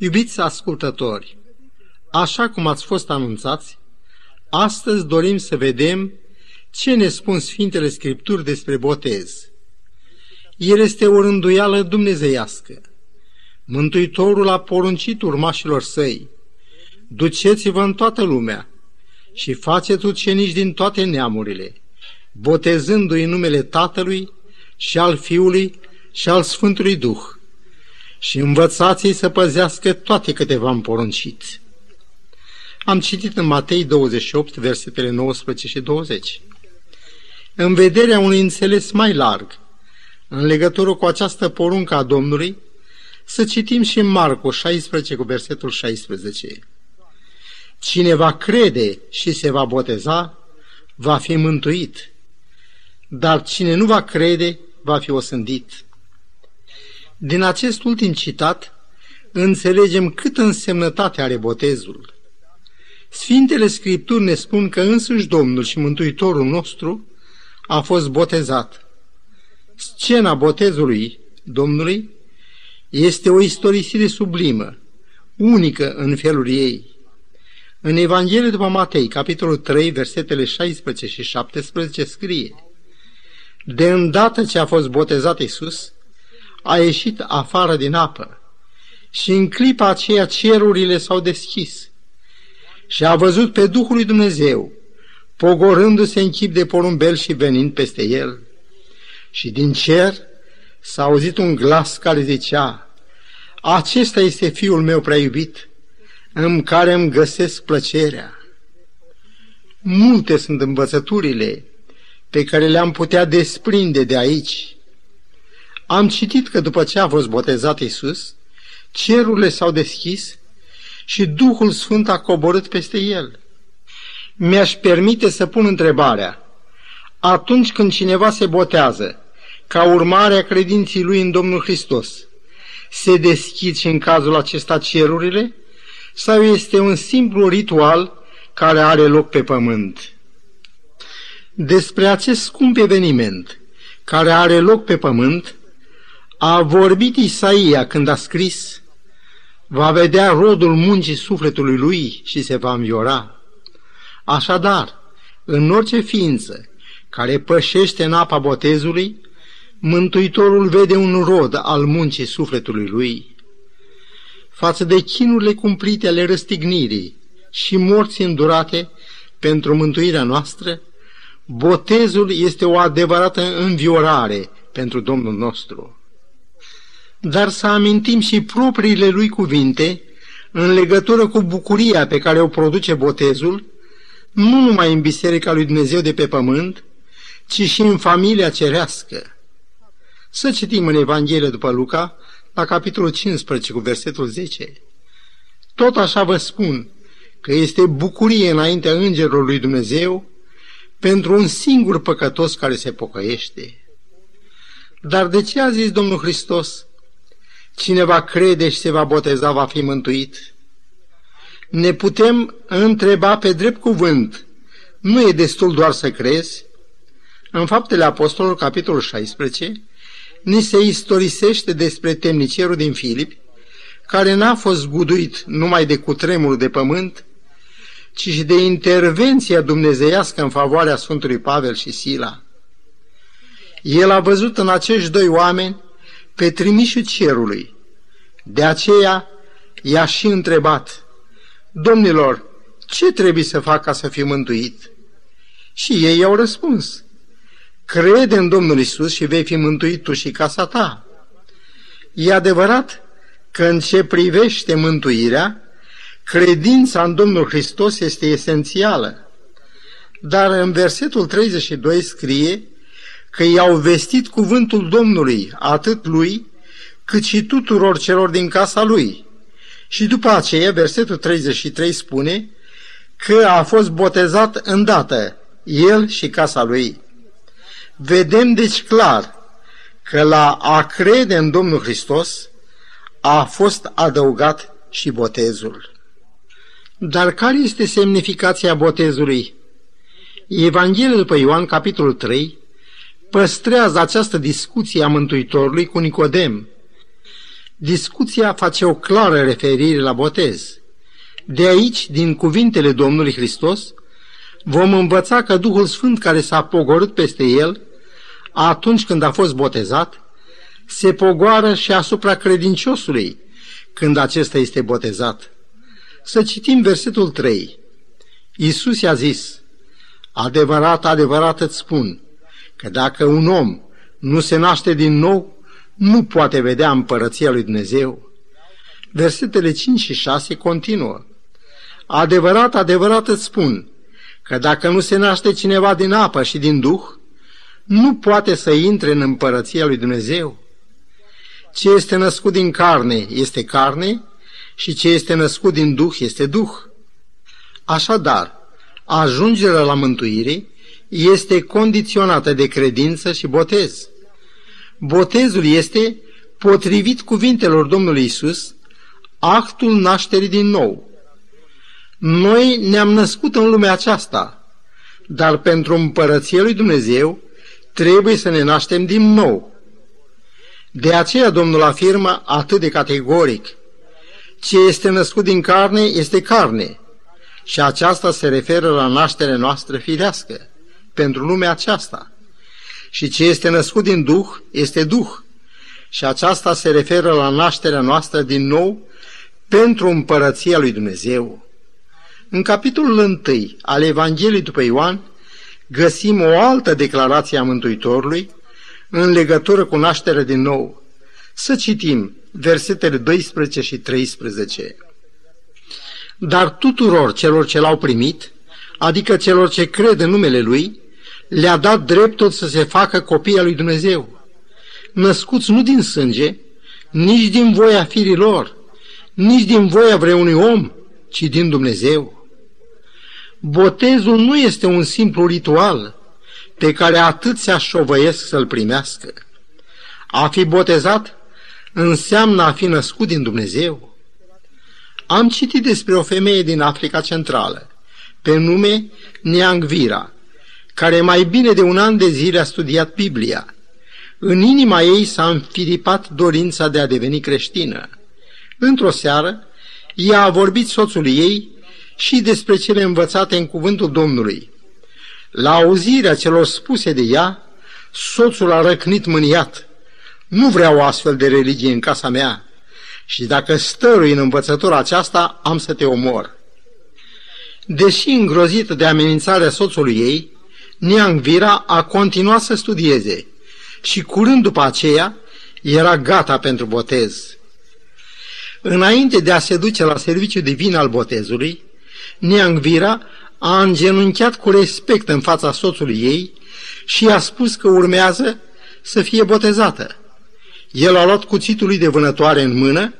Iubiți ascultători, așa cum ați fost anunțați, astăzi dorim să vedem ce ne spun Sfintele Scripturi despre botez. El este o rânduială dumnezeiască. Mântuitorul a poruncit urmașilor săi, duceți-vă în toată lumea și faceți ucenici din toate neamurile, botezându-i în numele Tatălui și al Fiului și al Sfântului Duh și învățați-i să păzească toate câte v-am poruncit. Am citit în Matei 28, versetele 19 și 20. În vederea unui înțeles mai larg, în legătură cu această poruncă a Domnului, să citim și în Marco 16 cu versetul 16. Cine va crede și se va boteza, va fi mântuit, dar cine nu va crede, va fi osândit. Din acest ultim citat, înțelegem cât însemnătate are botezul. Sfintele Scripturi ne spun că însuși Domnul și Mântuitorul nostru a fost botezat. Scena botezului Domnului este o istorisire sublimă, unică în felul ei. În Evanghelie după Matei, capitolul 3, versetele 16 și 17, scrie De îndată ce a fost botezat Iisus, a ieșit afară din apă și în clipa aceea cerurile s-au deschis și a văzut pe Duhul lui Dumnezeu pogorându-se în chip de porumbel și venind peste el. Și din cer s-a auzit un glas care zicea, Acesta este Fiul meu prea iubit, în care îmi găsesc plăcerea. Multe sunt învățăturile pe care le-am putea desprinde de aici, am citit că după ce a fost botezat Iisus, cerurile s-au deschis și Duhul Sfânt a coborât peste el. Mi-aș permite să pun întrebarea. Atunci când cineva se botează, ca urmare a credinții lui în Domnul Hristos, se deschid și în cazul acesta cerurile? Sau este un simplu ritual care are loc pe pământ? Despre acest scump eveniment care are loc pe pământ, a vorbit Isaia când a scris, va vedea rodul muncii sufletului lui și se va înviora. Așadar, în orice ființă care pășește în apa botezului, Mântuitorul vede un rod al muncii sufletului lui. Față de chinurile cumplite ale răstignirii și morții îndurate pentru mântuirea noastră, botezul este o adevărată înviorare pentru Domnul nostru dar să amintim și propriile lui cuvinte în legătură cu bucuria pe care o produce botezul, nu numai în Biserica lui Dumnezeu de pe pământ, ci și în familia cerească. Să citim în Evanghelie după Luca, la capitolul 15 cu versetul 10. Tot așa vă spun că este bucurie înaintea îngerului lui Dumnezeu pentru un singur păcătos care se pocăiește. Dar de ce a zis Domnul Hristos Cine va crede și se va boteza va fi mântuit. Ne putem întreba pe drept cuvânt. Nu e destul doar să crezi? În Faptele Apostolului, capitolul 16, ni se istorisește despre temnicerul din Filip, care n-a fost guduit numai de cutremur de pământ, ci și de intervenția dumnezeiască în favoarea Sfântului Pavel și Sila. El a văzut în acești doi oameni pe trimișul cerului. De aceea i-a și întrebat, Domnilor, ce trebuie să fac ca să fiu mântuit? Și ei i-au răspuns, crede în Domnul Isus și vei fi mântuit tu și casa ta. E adevărat că în ce privește mântuirea, credința în Domnul Hristos este esențială. Dar în versetul 32 scrie că i-au vestit cuvântul Domnului, atât lui, cât și tuturor celor din casa lui. Și după aceea, versetul 33 spune că a fost botezat îndată, el și casa lui. Vedem deci clar că la a crede în Domnul Hristos a fost adăugat și botezul. Dar care este semnificația botezului? Evanghelia după Ioan, capitolul 3, păstrează această discuție a Mântuitorului cu Nicodem, Discuția face o clară referire la botez. De aici, din cuvintele Domnului Hristos, vom învăța că Duhul Sfânt care s-a pogorât peste el atunci când a fost botezat, se pogoară și asupra credinciosului când acesta este botezat. Să citim versetul 3. Iisus i-a zis, Adevărat, adevărat îți spun, că dacă un om nu se naște din nou, nu poate vedea împărăția lui Dumnezeu. Versetele 5 și 6 continuă. Adevărat, adevărat îți spun, că dacă nu se naște cineva din apă și din Duh, nu poate să intre în împărăția lui Dumnezeu. Ce este născut din carne este carne și ce este născut din Duh este Duh. Așadar, ajungerea la mântuire este condiționată de credință și botez. Botezul este, potrivit cuvintelor Domnului Isus, actul nașterii din nou. Noi ne-am născut în lumea aceasta, dar pentru împărăția lui Dumnezeu trebuie să ne naștem din nou. De aceea Domnul afirmă atât de categoric, ce este născut din carne este carne și aceasta se referă la nașterea noastră firească pentru lumea aceasta. Și ce este născut din Duh este Duh și aceasta se referă la nașterea noastră din nou pentru împărăția lui Dumnezeu. În capitolul 1 al Evangheliei după Ioan găsim o altă declarație a Mântuitorului în legătură cu nașterea din nou. Să citim versetele 12 și 13. Dar tuturor celor ce l-au primit, adică celor ce cred în numele Lui, le-a dat dreptul să se facă copii al lui Dumnezeu, născuți nu din sânge, nici din voia firilor, nici din voia vreunui om, ci din Dumnezeu. Botezul nu este un simplu ritual pe care atâția șovăiesc să-l primească. A fi botezat înseamnă a fi născut din Dumnezeu. Am citit despre o femeie din Africa Centrală, pe nume Neangvira, care mai bine de un an de zile a studiat Biblia. În inima ei s-a înfiripat dorința de a deveni creștină. Într-o seară, ea a vorbit soțului ei și despre cele învățate în cuvântul Domnului. La auzirea celor spuse de ea, soțul a răcnit mâniat. Nu vreau astfel de religie în casa mea și dacă stărui în învățătura aceasta, am să te omor. Deși îngrozită de amenințarea soțului ei, Niangvira a continuat să studieze și curând după aceea era gata pentru botez. Înainte de a se duce la serviciul divin al botezului, Niangvira a îngenunchiat cu respect în fața soțului ei și i-a spus că urmează să fie botezată. El a luat cuțitul lui de vânătoare în mână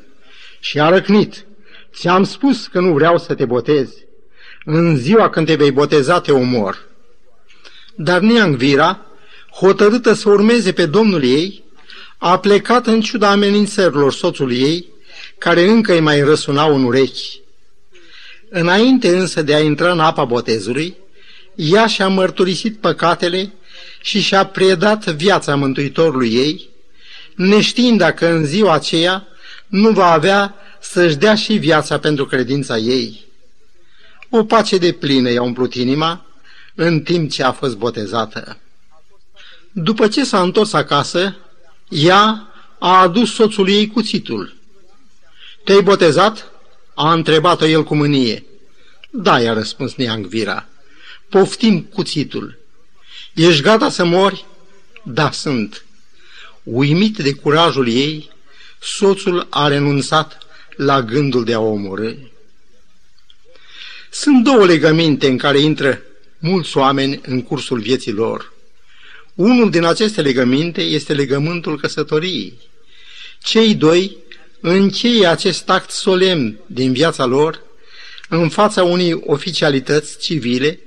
și a răcnit. Ți-am spus că nu vreau să te botezi. În ziua când te vei boteza te omor. Dar Neangvira, hotărâtă să urmeze pe domnul ei, a plecat în ciuda amenințărilor soțului ei, care încă îi mai răsunau în urechi. Înainte însă de a intra în apa botezului, ea și-a mărturisit păcatele și și-a predat viața Mântuitorului ei, neștiind dacă în ziua aceea nu va avea să-și dea și viața pentru credința ei. O pace de plină i-a umplut inima în timp ce a fost botezată. După ce s-a întors acasă, ea a adus soțului ei cuțitul. Te-ai botezat?" a întrebat-o el cu mânie. Da, i-a răspuns Neangvira. Poftim cuțitul. Ești gata să mori? Da, sunt. Uimit de curajul ei, soțul a renunțat la gândul de a omorâ. Sunt două legăminte în care intră mulți oameni în cursul vieții lor. Unul din aceste legăminte este legământul căsătoriei. Cei doi încheie acest act solemn din viața lor în fața unei oficialități civile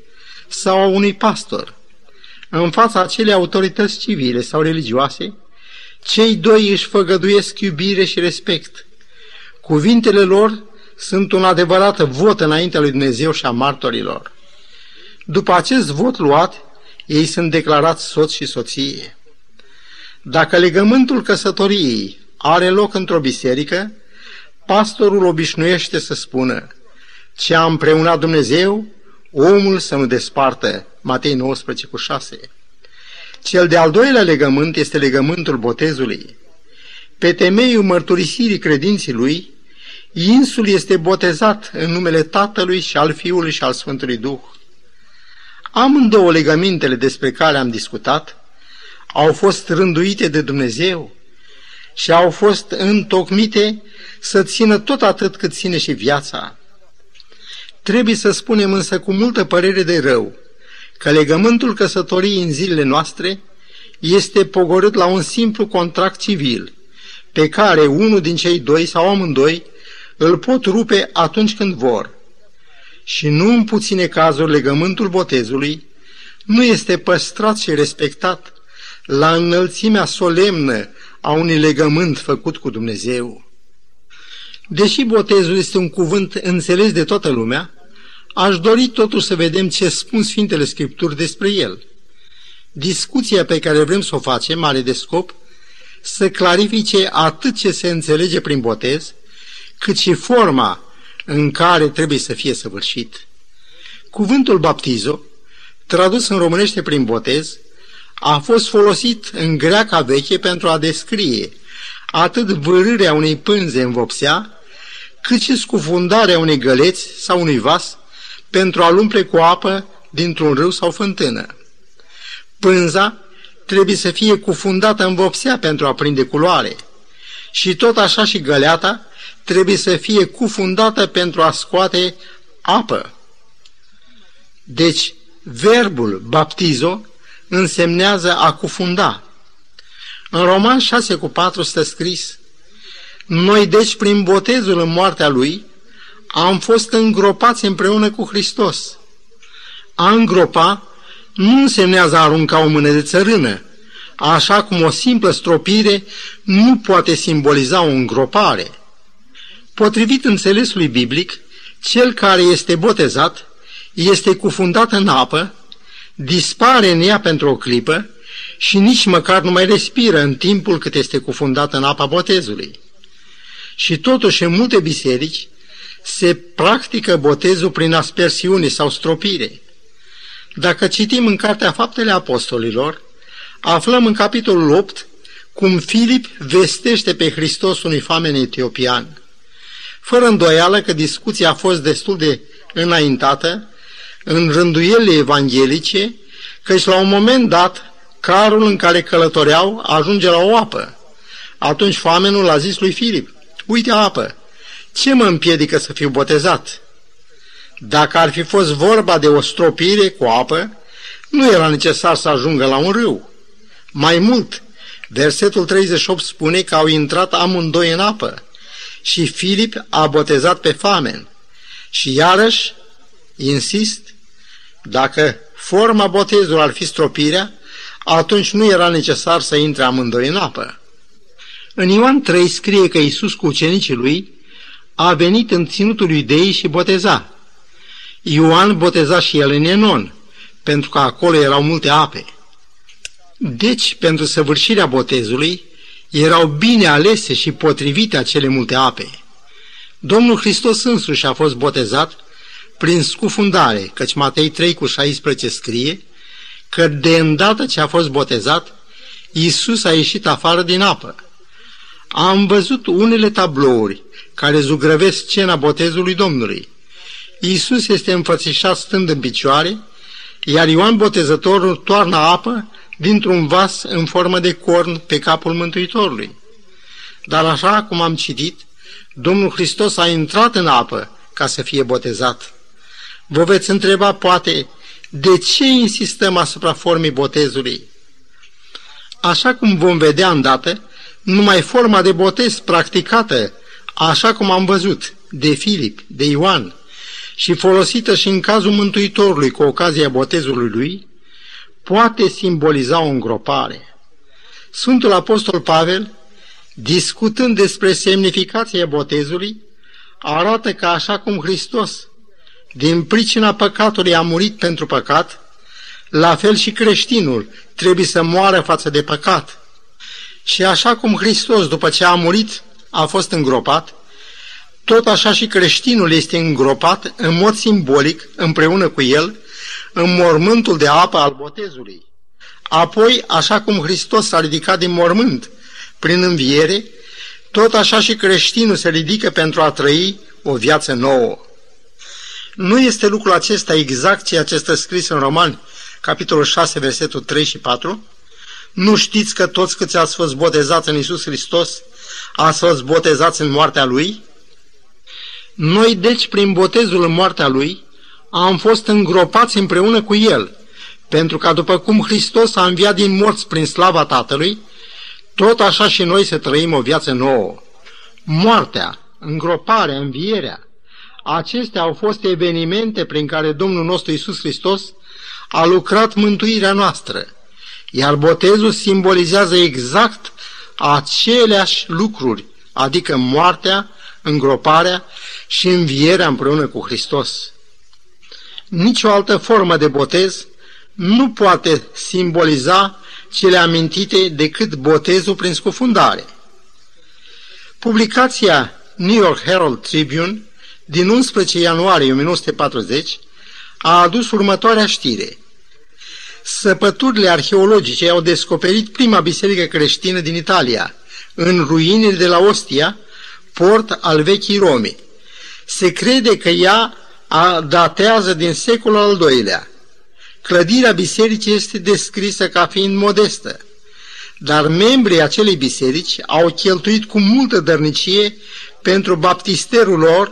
sau a unui pastor. În fața acelei autorități civile sau religioase, cei doi își făgăduiesc iubire și respect. Cuvintele lor sunt un adevărat vot înaintea lui Dumnezeu și a martorilor. După acest vot luat, ei sunt declarați soț și soție. Dacă legământul căsătoriei are loc într-o biserică, pastorul obișnuiește să spună ce a împreunat Dumnezeu, omul să nu despartă. Matei 19 cu 6. Cel de-al doilea legământ este legământul botezului. Pe temeiul mărturisirii credinții lui, insul este botezat în numele Tatălui și al Fiului și al Sfântului Duh. Amândouă legămintele despre care am discutat au fost rânduite de Dumnezeu și au fost întocmite să țină tot atât cât ține și viața. Trebuie să spunem însă cu multă părere de rău că legământul căsătoriei în zilele noastre este pogorât la un simplu contract civil, pe care unul din cei doi sau amândoi îl pot rupe atunci când vor. Și nu în puține cazuri legământul botezului nu este păstrat și respectat la înălțimea solemnă a unui legământ făcut cu Dumnezeu. Deși botezul este un cuvânt înțeles de toată lumea, aș dori totuși să vedem ce spun Sfintele Scripturi despre el. Discuția pe care vrem să o facem are de scop să clarifice atât ce se înțelege prin botez, cât și forma în care trebuie să fie săvârșit. Cuvântul baptizo, tradus în românește prin botez, a fost folosit în greaca veche pentru a descrie atât vârârea unei pânze în vopsea, cât și scufundarea unei găleți sau unui vas pentru a-l umple cu apă dintr-un râu sau fântână. Pânza trebuie să fie cufundată în vopsea pentru a prinde culoare și tot așa și găleata trebuie să fie cufundată pentru a scoate apă. Deci, verbul baptizo însemnează a cufunda. În Roman 6 cu 4 stă scris, Noi deci prin botezul în moartea lui am fost îngropați împreună cu Hristos. A îngropa nu însemnează a arunca o mână de țărână, așa cum o simplă stropire nu poate simboliza o îngropare. Potrivit înțelesului biblic, cel care este botezat este cufundat în apă, dispare în ea pentru o clipă și nici măcar nu mai respiră în timpul cât este cufundat în apa botezului. Și totuși în multe biserici se practică botezul prin aspersiune sau stropire. Dacă citim în Cartea Faptele Apostolilor, aflăm în capitolul 8 cum Filip vestește pe Hristos unui famen etiopian. Fără îndoială că discuția a fost destul de înaintată în rânduielile evanghelice, căci la un moment dat carul în care călătoreau ajunge la o apă. Atunci famenul a zis lui Filip, uite apă, ce mă împiedică să fiu botezat? Dacă ar fi fost vorba de o stropire cu apă, nu era necesar să ajungă la un râu. Mai mult, versetul 38 spune că au intrat amândoi în apă și Filip a botezat pe famen. Și iarăși, insist, dacă forma botezului ar fi stropirea, atunci nu era necesar să intre amândoi în apă. În Ioan 3 scrie că Iisus cu ucenicii lui a venit în ținutul iudeii și boteza. Ioan boteza și el în Enon, pentru că acolo erau multe ape. Deci, pentru săvârșirea botezului, erau bine alese și potrivite acele multe ape. Domnul Hristos însuși a fost botezat prin scufundare, căci Matei 3 cu 16 scrie că de îndată ce a fost botezat, Iisus a ieșit afară din apă. Am văzut unele tablouri care zugrăvesc scena botezului Domnului. Iisus este înfățișat stând în picioare, iar Ioan Botezătorul toarnă apă dintr-un vas în formă de corn pe capul Mântuitorului. Dar așa cum am citit, Domnul Hristos a intrat în apă ca să fie botezat. Vă veți întreba, poate, de ce insistăm asupra formei botezului? Așa cum vom vedea îndată, numai forma de botez practicată, așa cum am văzut, de Filip, de Ioan, și folosită și în cazul Mântuitorului cu ocazia botezului lui, poate simboliza o îngropare. Sfântul Apostol Pavel, discutând despre semnificația botezului, arată că așa cum Hristos, din pricina păcatului, a murit pentru păcat, la fel și creștinul trebuie să moară față de păcat. Și așa cum Hristos, după ce a murit, a fost îngropat, tot așa și creștinul este îngropat în mod simbolic împreună cu el în mormântul de apă al botezului. Apoi, așa cum Hristos s-a ridicat din mormânt prin înviere, tot așa și creștinul se ridică pentru a trăi o viață nouă. Nu este lucrul acesta exact ceea ce este scris în Roman, capitolul 6, versetul 3 și 4? Nu știți că toți câți ați fost botezați în Isus Hristos, ați fost botezați în moartea Lui? Noi, deci, prin botezul în moartea Lui, am fost îngropați împreună cu El, pentru că după cum Hristos a înviat din morți prin slava Tatălui, tot așa și noi să trăim o viață nouă. Moartea, îngroparea, învierea, acestea au fost evenimente prin care Domnul nostru Isus Hristos a lucrat mântuirea noastră, iar botezul simbolizează exact aceleași lucruri, adică moartea, îngroparea și învierea împreună cu Hristos. Nici o altă formă de botez nu poate simboliza cele amintite decât botezul prin scufundare. Publicația New York Herald Tribune din 11 ianuarie 1940 a adus următoarea știre. Săpăturile arheologice au descoperit prima biserică creștină din Italia, în ruinile de la Ostia, port al vechii Rome. Se crede că ea a datează din secolul al doilea. Clădirea bisericii este descrisă ca fiind modestă, dar membrii acelei biserici au cheltuit cu multă dărnicie pentru baptisterul lor,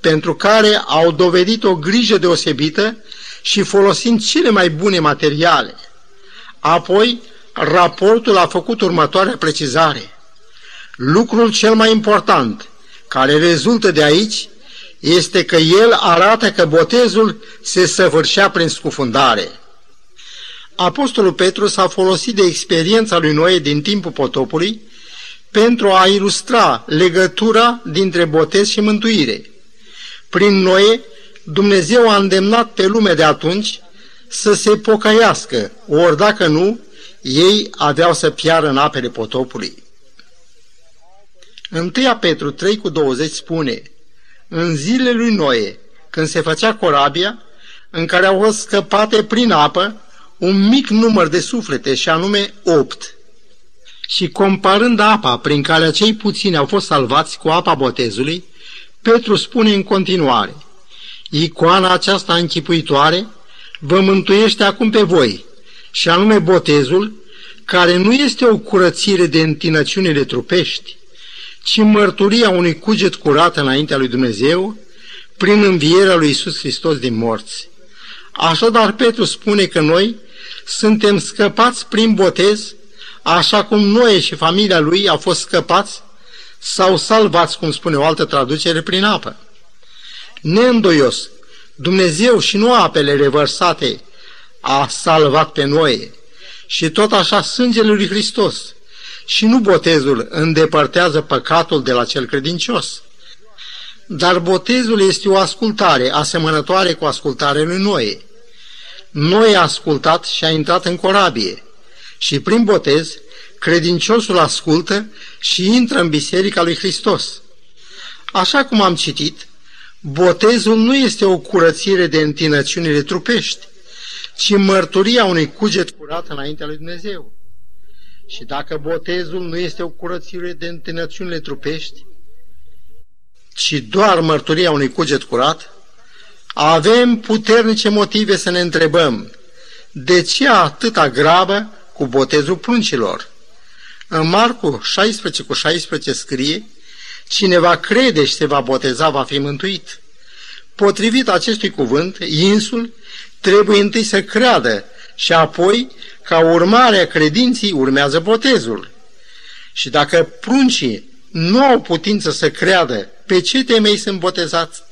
pentru care au dovedit o grijă deosebită și folosind cele mai bune materiale. Apoi, raportul a făcut următoarea precizare. Lucrul cel mai important care rezultă de aici este că el arată că botezul se săvârșea prin scufundare. Apostolul Petru s-a folosit de experiența lui Noe din timpul potopului pentru a ilustra legătura dintre botez și mântuire. Prin Noe, Dumnezeu a îndemnat pe lume de atunci să se pocăiască, ori dacă nu, ei aveau să piară în apele potopului. 1 Petru 3 cu 20 spune, în zilele lui Noe, când se făcea corabia, în care au fost scăpate prin apă un mic număr de suflete, și anume opt. Și comparând apa prin care cei puțini au fost salvați cu apa botezului, Petru spune în continuare, icoana aceasta închipuitoare vă mântuiește acum pe voi, și anume botezul, care nu este o curățire de întinăciunile trupești, ci mărturia unui cuget curat înaintea lui Dumnezeu prin învierea lui Isus Hristos din morți. Așadar, Petru spune că noi suntem scăpați prin botez, așa cum noi și familia lui au fost scăpați sau salvați, cum spune o altă traducere, prin apă. Neîndoios, Dumnezeu și nu apele revărsate a salvat pe noi și tot așa sângele lui Hristos și nu botezul îndepărtează păcatul de la cel credincios. Dar botezul este o ascultare asemănătoare cu ascultarea lui Noe. Noe a ascultat și a intrat în corabie și prin botez credinciosul ascultă și intră în biserica lui Hristos. Așa cum am citit, botezul nu este o curățire de întinăciunile trupești, ci mărturia unui cuget curat înaintea lui Dumnezeu. Și dacă botezul nu este o curățire de întinăciunile trupești, ci doar mărturia unui cuget curat, avem puternice motive să ne întrebăm de ce atâta grabă cu botezul pruncilor. În Marcu 16 cu 16 scrie, Cine va crede și se va boteza va fi mântuit. Potrivit acestui cuvânt, insul trebuie întâi să creadă și apoi, ca urmare a credinții, urmează botezul. Și dacă pruncii nu au putință să creadă, pe ce temei sunt botezați?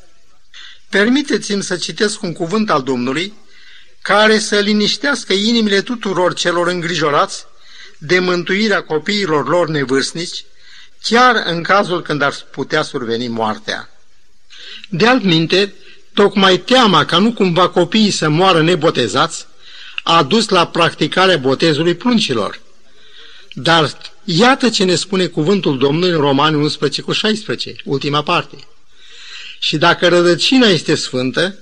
Permiteți-mi să citesc un cuvânt al Domnului care să liniștească inimile tuturor celor îngrijorați de mântuirea copiilor lor nevârstnici, chiar în cazul când ar putea surveni moartea. De altminte, tocmai teama ca nu cumva copiii să moară nebotezați a dus la practicarea botezului pruncilor. Dar iată ce ne spune cuvântul Domnului în Romani 11 cu 16, ultima parte. Și dacă rădăcina este sfântă,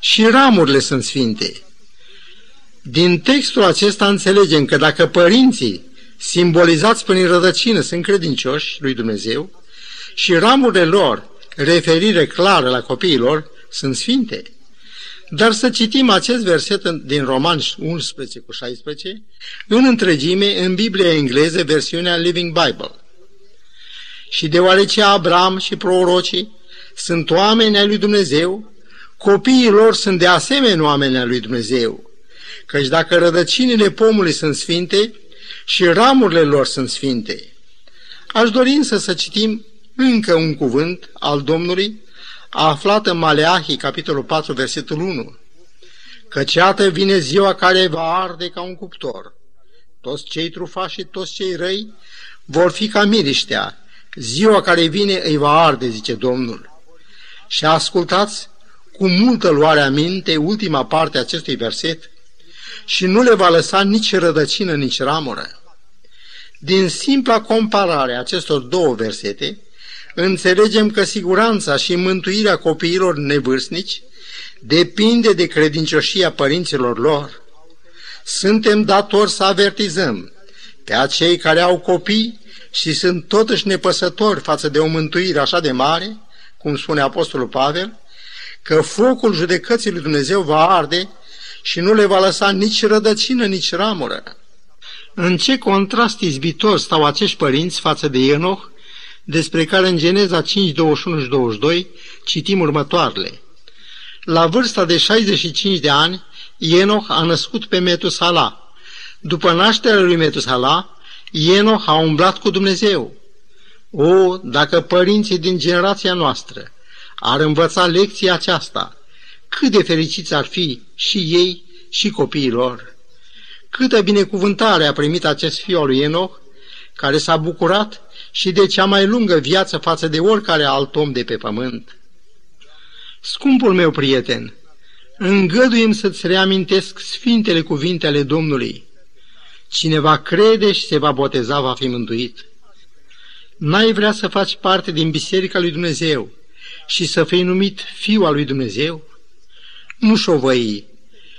și ramurile sunt sfinte. Din textul acesta înțelegem că dacă părinții simbolizați prin rădăcină sunt credincioși lui Dumnezeu și ramurile lor, referire clară la copiilor, sunt sfinte. Dar să citim acest verset din Roman 11 cu 16 în întregime în Biblia engleză, versiunea Living Bible. Și deoarece Abraham și prorocii sunt oameni ai lui Dumnezeu, copiii lor sunt de asemenea oameni ai lui Dumnezeu. Căci dacă rădăcinile pomului sunt sfinte și ramurile lor sunt sfinte, aș dori însă să citim încă un cuvânt al Domnului aflat în Maleahii, capitolul 4, versetul 1. Căci iată vine ziua care va arde ca un cuptor. Toți cei trufași și toți cei răi vor fi ca miriștea. Ziua care vine îi va arde, zice Domnul. Și ascultați cu multă luare aminte ultima parte a acestui verset și nu le va lăsa nici rădăcină, nici ramură. Din simpla comparare a acestor două versete, înțelegem că siguranța și mântuirea copiilor nevârstnici depinde de credincioșia părinților lor. Suntem datori să avertizăm pe acei care au copii și sunt totuși nepăsători față de o mântuire așa de mare, cum spune Apostolul Pavel, că focul judecății lui Dumnezeu va arde și nu le va lăsa nici rădăcină, nici ramură. În ce contrast izbitor stau acești părinți față de Enoch, despre care în Geneza 5, 21 și 22 citim următoarele. La vârsta de 65 de ani, Enoch a născut pe Metusala. După nașterea lui Metusala, Enoch a umblat cu Dumnezeu. O, dacă părinții din generația noastră ar învăța lecția aceasta, cât de fericiți ar fi și ei și copiii lor. Câtă binecuvântare a primit acest fiu al lui Enoch, care s-a bucurat și de cea mai lungă viață față de oricare alt om de pe pământ. Scumpul meu prieten, îngăduiem să-ți reamintesc sfintele cuvinte ale Domnului. Cine va crede și se va boteza va fi mântuit. N-ai vrea să faci parte din Biserica lui Dumnezeu și să fii numit Fiul al lui Dumnezeu? Nu șovăi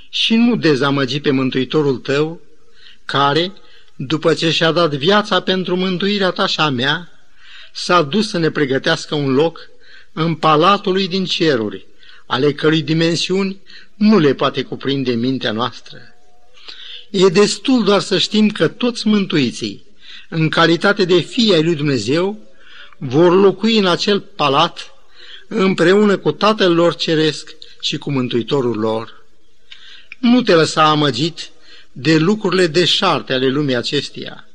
și nu dezamăgi pe Mântuitorul tău, care, după ce și-a dat viața pentru mântuirea ta și a mea, s-a dus să ne pregătească un loc în palatul lui din ceruri, ale cărui dimensiuni nu le poate cuprinde mintea noastră. E destul doar să știm că toți mântuiții, în calitate de fii ai lui Dumnezeu, vor locui în acel palat împreună cu Tatăl lor Ceresc și cu Mântuitorul lor. Nu te lăsa amăgit de lucrurile deșarte ale lumii acesteia.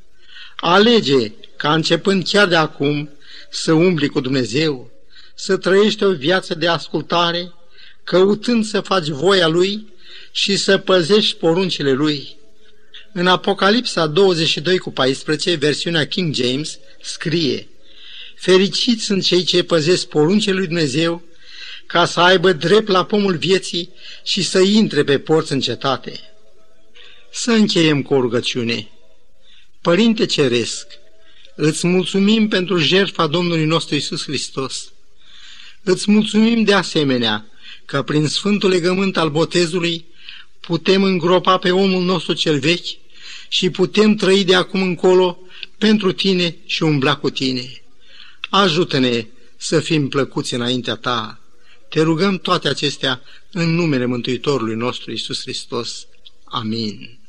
Alege ca începând chiar de acum să umbli cu Dumnezeu, să trăiești o viață de ascultare, căutând să faci voia Lui și să păzești poruncile Lui. În Apocalipsa 22 cu 14, versiunea King James, scrie Fericiți sunt cei ce păzesc poruncile lui Dumnezeu ca să aibă drept la pomul vieții și să intre pe porți în cetate. Să încheiem cu o rugăciune. Părinte Ceresc, îți mulțumim pentru jertfa Domnului nostru Isus Hristos. Îți mulțumim de asemenea că prin Sfântul Legământ al botezului putem îngropa pe omul nostru cel vechi și putem trăi de acum încolo pentru tine și umbla cu tine. Ajută-ne să fim plăcuți înaintea ta. Te rugăm toate acestea în numele Mântuitorului nostru Isus Hristos. Amin.